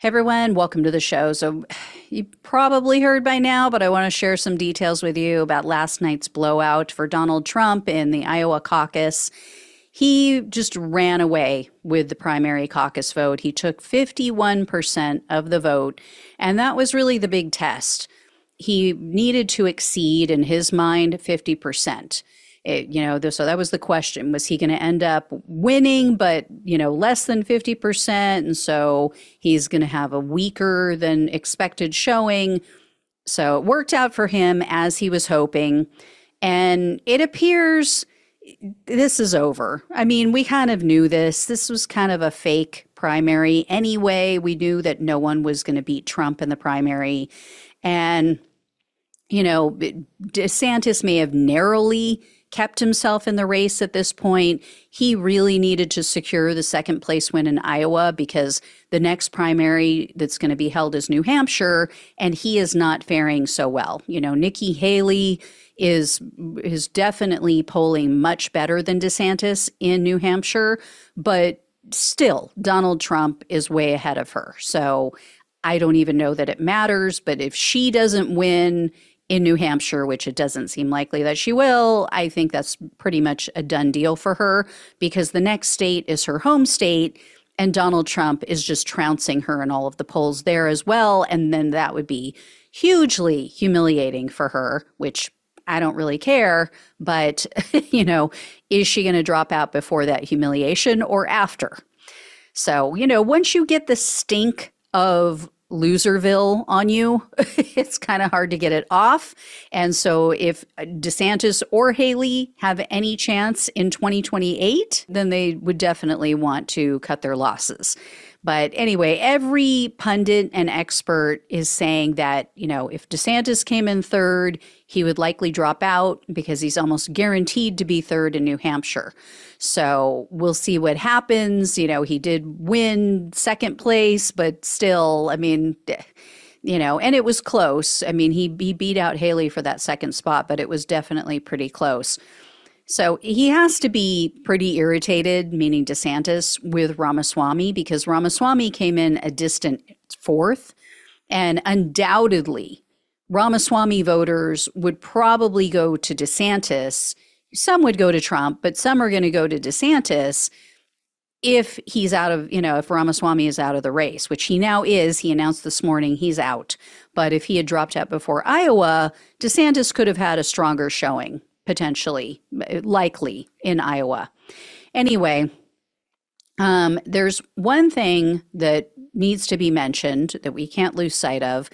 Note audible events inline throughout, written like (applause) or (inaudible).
Hey everyone, welcome to the show. So, you probably heard by now, but I want to share some details with you about last night's blowout for Donald Trump in the Iowa caucus. He just ran away with the primary caucus vote. He took 51% of the vote, and that was really the big test. He needed to exceed, in his mind, 50%. It, you know, so that was the question. Was he going to end up winning, but, you know, less than 50%? And so he's going to have a weaker than expected showing. So it worked out for him as he was hoping. And it appears this is over. I mean, we kind of knew this. This was kind of a fake primary anyway. We knew that no one was going to beat Trump in the primary. And, you know, DeSantis may have narrowly kept himself in the race at this point. He really needed to secure the second place win in Iowa because the next primary that's going to be held is New Hampshire, and he is not faring so well. You know, Nikki Haley is is definitely polling much better than DeSantis in New Hampshire, but still Donald Trump is way ahead of her. So I don't even know that it matters, but if she doesn't win, in New Hampshire, which it doesn't seem likely that she will, I think that's pretty much a done deal for her because the next state is her home state. And Donald Trump is just trouncing her in all of the polls there as well. And then that would be hugely humiliating for her, which I don't really care. But, (laughs) you know, is she going to drop out before that humiliation or after? So, you know, once you get the stink of Loserville on you, (laughs) it's kind of hard to get it off. And so, if DeSantis or Haley have any chance in 2028, then they would definitely want to cut their losses. But anyway, every pundit and expert is saying that, you know, if DeSantis came in third, he would likely drop out because he's almost guaranteed to be third in New Hampshire. So we'll see what happens. You know, he did win second place, but still, I mean, you know, and it was close. I mean, he, he beat out Haley for that second spot, but it was definitely pretty close. So he has to be pretty irritated, meaning DeSantis, with Ramaswamy because Ramaswamy came in a distant fourth. And undoubtedly, Ramaswamy voters would probably go to DeSantis. Some would go to Trump, but some are going to go to DeSantis if he's out of, you know, if Ramaswamy is out of the race, which he now is. He announced this morning he's out. But if he had dropped out before Iowa, DeSantis could have had a stronger showing potentially, likely in Iowa. Anyway, um, there's one thing that needs to be mentioned that we can't lose sight of.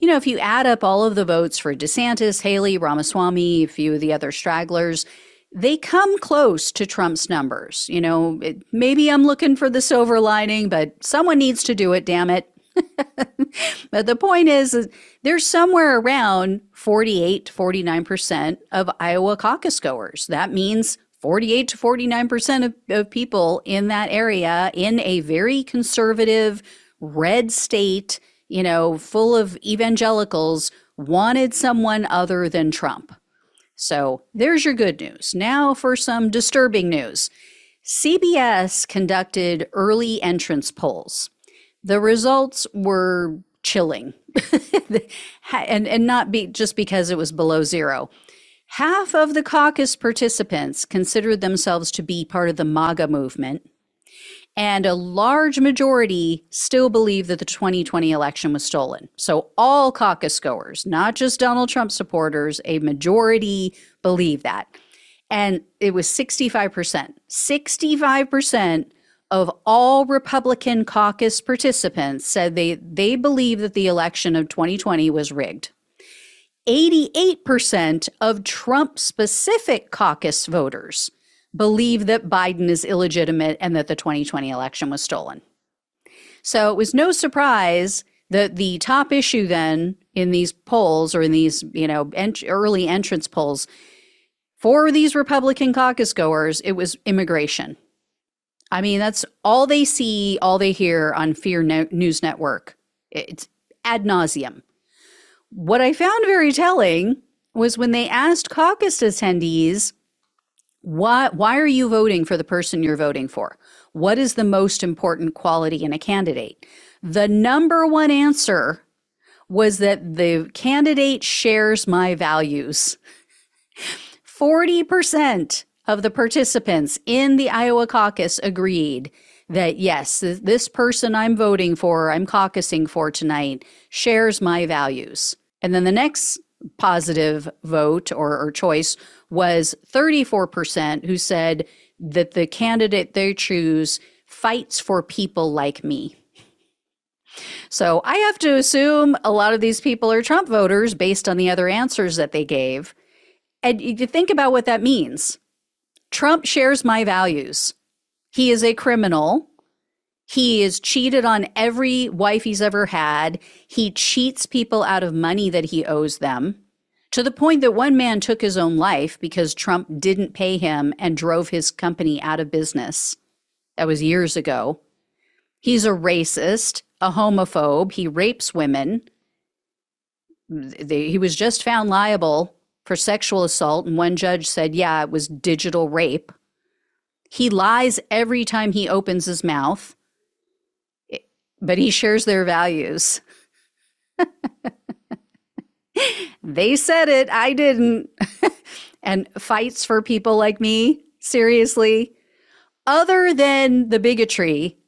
You know, if you add up all of the votes for DeSantis, Haley, Ramaswamy, a few of the other stragglers, they come close to Trump's numbers. You know, it, maybe I'm looking for the silver lining, but someone needs to do it, damn it. (laughs) but the point is, is there's somewhere around 48 to 49% of Iowa caucus goers. That means 48 to 49% of, of people in that area in a very conservative red state, you know, full of evangelicals wanted someone other than Trump. So there's your good news. Now for some disturbing news. CBS conducted early entrance polls the results were chilling (laughs) and, and not be just because it was below zero. Half of the caucus participants considered themselves to be part of the MAGA movement, and a large majority still believe that the 2020 election was stolen. So, all caucus goers, not just Donald Trump supporters, a majority believe that. And it was 65%. 65% of all Republican caucus participants said they, they believe that the election of 2020 was rigged. 88% of Trump specific caucus voters believe that Biden is illegitimate and that the 2020 election was stolen. So it was no surprise that the top issue then in these polls or in these, you know, ent- early entrance polls for these Republican caucus goers, it was immigration. I mean, that's all they see, all they hear on Fear News Network. It's ad nauseum. What I found very telling was when they asked caucus attendees, why, why are you voting for the person you're voting for? What is the most important quality in a candidate? The number one answer was that the candidate shares my values. (laughs) 40% of the participants in the Iowa caucus agreed that yes, this person I'm voting for, I'm caucusing for tonight, shares my values. And then the next positive vote or, or choice was 34% who said that the candidate they choose fights for people like me. So I have to assume a lot of these people are Trump voters based on the other answers that they gave. And you think about what that means. Trump shares my values. He is a criminal. He is cheated on every wife he's ever had. He cheats people out of money that he owes them to the point that one man took his own life because Trump didn't pay him and drove his company out of business. That was years ago. He's a racist, a homophobe. He rapes women. He was just found liable for sexual assault, and one judge said, yeah, it was digital rape. He lies every time he opens his mouth, but he shares their values. (laughs) they said it, I didn't. (laughs) and fights for people like me, seriously. Other than the bigotry,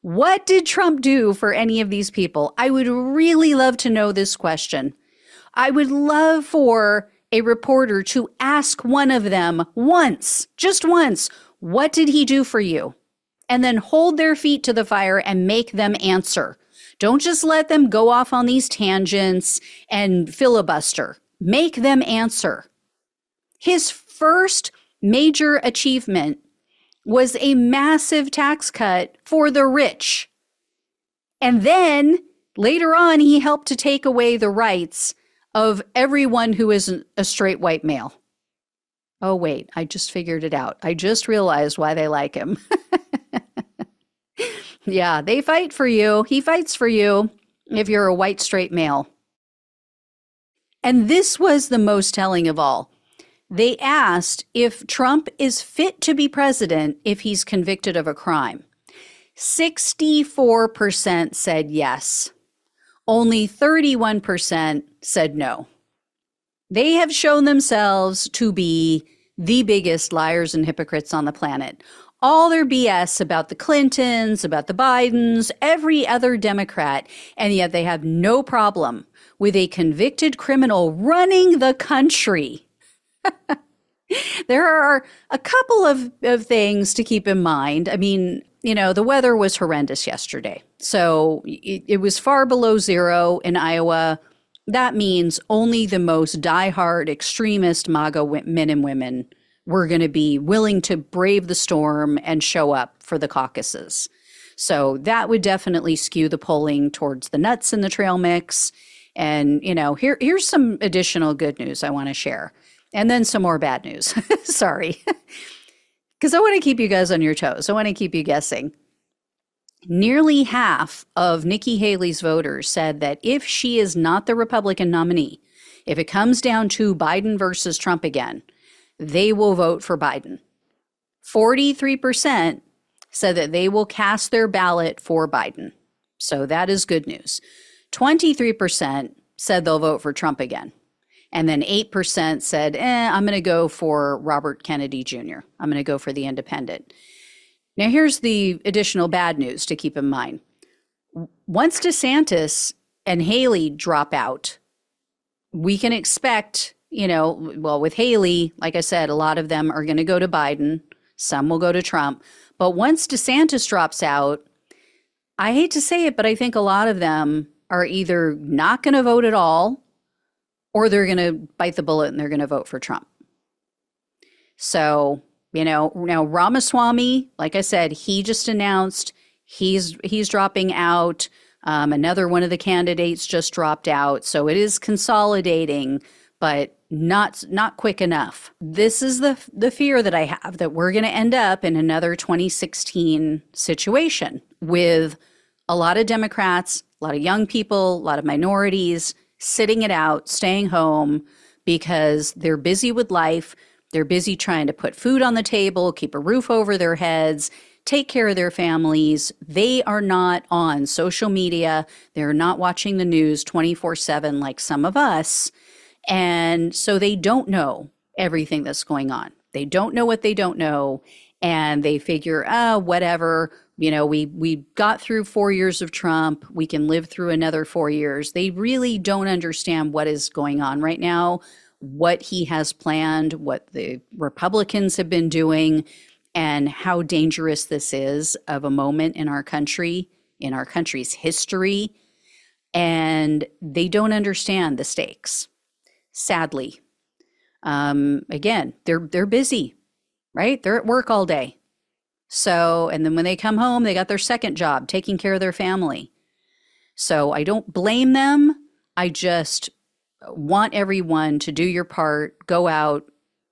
what did Trump do for any of these people? I would really love to know this question. I would love for a reporter to ask one of them once, just once, what did he do for you? And then hold their feet to the fire and make them answer. Don't just let them go off on these tangents and filibuster. Make them answer. His first major achievement was a massive tax cut for the rich. And then later on, he helped to take away the rights of everyone who isn't a straight white male. Oh, wait, I just figured it out. I just realized why they like him. (laughs) yeah, they fight for you. He fights for you if you're a white straight male. And this was the most telling of all. They asked if Trump is fit to be president if he's convicted of a crime. 64% said yes only 31% said no. They have shown themselves to be the biggest liars and hypocrites on the planet. All their BS about the Clintons, about the Bidens, every other Democrat, and yet they have no problem with a convicted criminal running the country. (laughs) there are a couple of, of things to keep in mind. I mean, you know, the weather was horrendous yesterday. So it, it, was far below zero in Iowa. That means only the most diehard extremist MAGA men and women were going to be willing to brave the storm and show up for the caucuses. So that would definitely skew the polling towards the nuts in the trail mix. And, you know, here, here's some additional good news I want to share. And then some more bad news. (laughs) Sorry because I want to keep you guys on your toes. I want to keep you guessing. Nearly half of Nikki Haley's voters said that if she is not the Republican nominee, if it comes down to Biden versus Trump again, they will vote for Biden. 43% said that they will cast their ballot for Biden. So that is good news. 23% said they'll vote for Trump again. And then 8% said, eh, I'm going to go for Robert Kennedy Jr. I'm going to go for the independent. Now, here's the additional bad news to keep in mind. Once DeSantis and Haley drop out, we can expect, you know, well, with Haley, like I said, a lot of them are going to go to Biden, some will go to Trump. But once DeSantis drops out, I hate to say it, but I think a lot of them are either not going to vote at all or they're going to bite the bullet and they're going to vote for Trump. So, you know, now Ramaswamy, like I said, he just announced he's he's dropping out. Um, another one of the candidates just dropped out, so it is consolidating, but not not quick enough. This is the the fear that I have that we're going to end up in another 2016 situation with a lot of Democrats, a lot of young people, a lot of minorities sitting it out, staying home because they're busy with life. They're busy trying to put food on the table, keep a roof over their heads, take care of their families. They are not on social media. They're not watching the news 24 7 like some of us. And so they don't know everything that's going on. They don't know what they don't know. And they figure, ah, oh, whatever. You know, we we got through four years of Trump. We can live through another four years. They really don't understand what is going on right now, what he has planned, what the Republicans have been doing, and how dangerous this is of a moment in our country, in our country's history. And they don't understand the stakes, sadly. Um, again, they're they're busy, right? They're at work all day. So, and then when they come home, they got their second job, taking care of their family. So I don't blame them. I just want everyone to do your part, go out.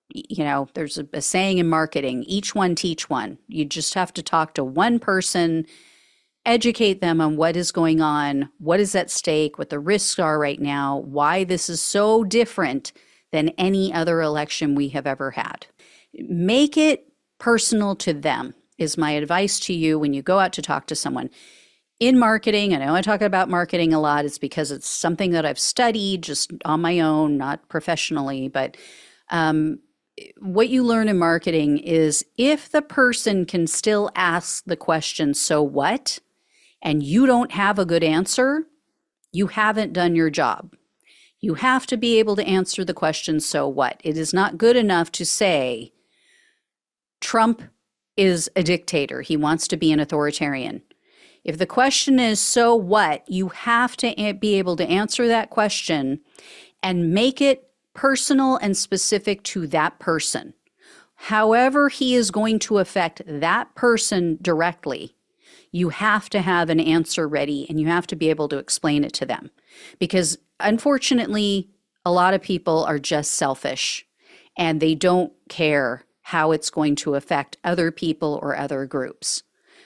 You know, there's a, a saying in marketing each one teach one. You just have to talk to one person, educate them on what is going on, what is at stake, what the risks are right now, why this is so different than any other election we have ever had. Make it personal to them, is my advice to you when you go out to talk to someone. In marketing, I know I talk about marketing a lot. It's because it's something that I've studied just on my own, not professionally. But um, what you learn in marketing is if the person can still ask the question, so what? And you don't have a good answer, you haven't done your job. You have to be able to answer the question, so what? It is not good enough to say, Trump is a dictator. He wants to be an authoritarian. If the question is, so what? You have to be able to answer that question and make it personal and specific to that person. However, he is going to affect that person directly, you have to have an answer ready and you have to be able to explain it to them. Because unfortunately, a lot of people are just selfish and they don't care how it's going to affect other people or other groups.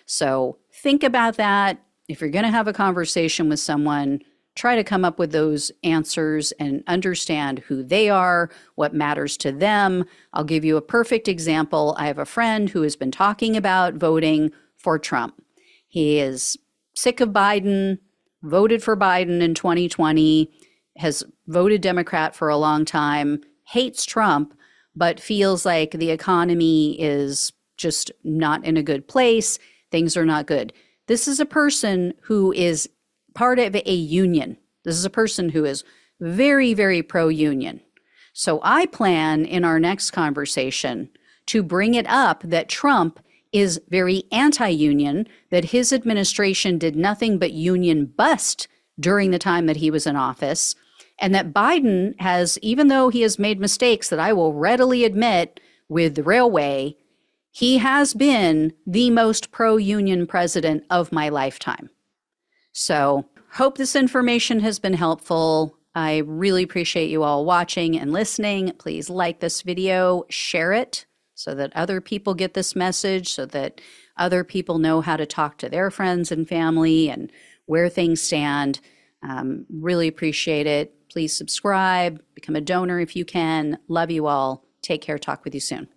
So think about that. If you're going to have a conversation with someone, try to come up with those answers and understand who they are, what matters to them. I'll give you a perfect example. I have a friend who has been talking about voting for Trump. He is sick of Biden, voted for Biden in 2020, has voted Democrat for a long time, hates Trump, but feels like the economy is just not in a good place. Things are not good. This is a person who is part of a union. This is a person who is very, very pro union. So I plan in our next conversation to bring it up that Trump is very anti union, that his administration did nothing but union bust during the time that he was in office, and that Biden has, even though he has made mistakes that I will readily admit with the railway, he has been the most pro union president of my lifetime. So, hope this information has been helpful. I really appreciate you all watching and listening. Please like this video, share it so that other people get this message, so that other people know how to talk to their friends and family and where things stand. Um, really appreciate it. Please subscribe, become a donor if you can. Love you all. Take care. Talk with you soon.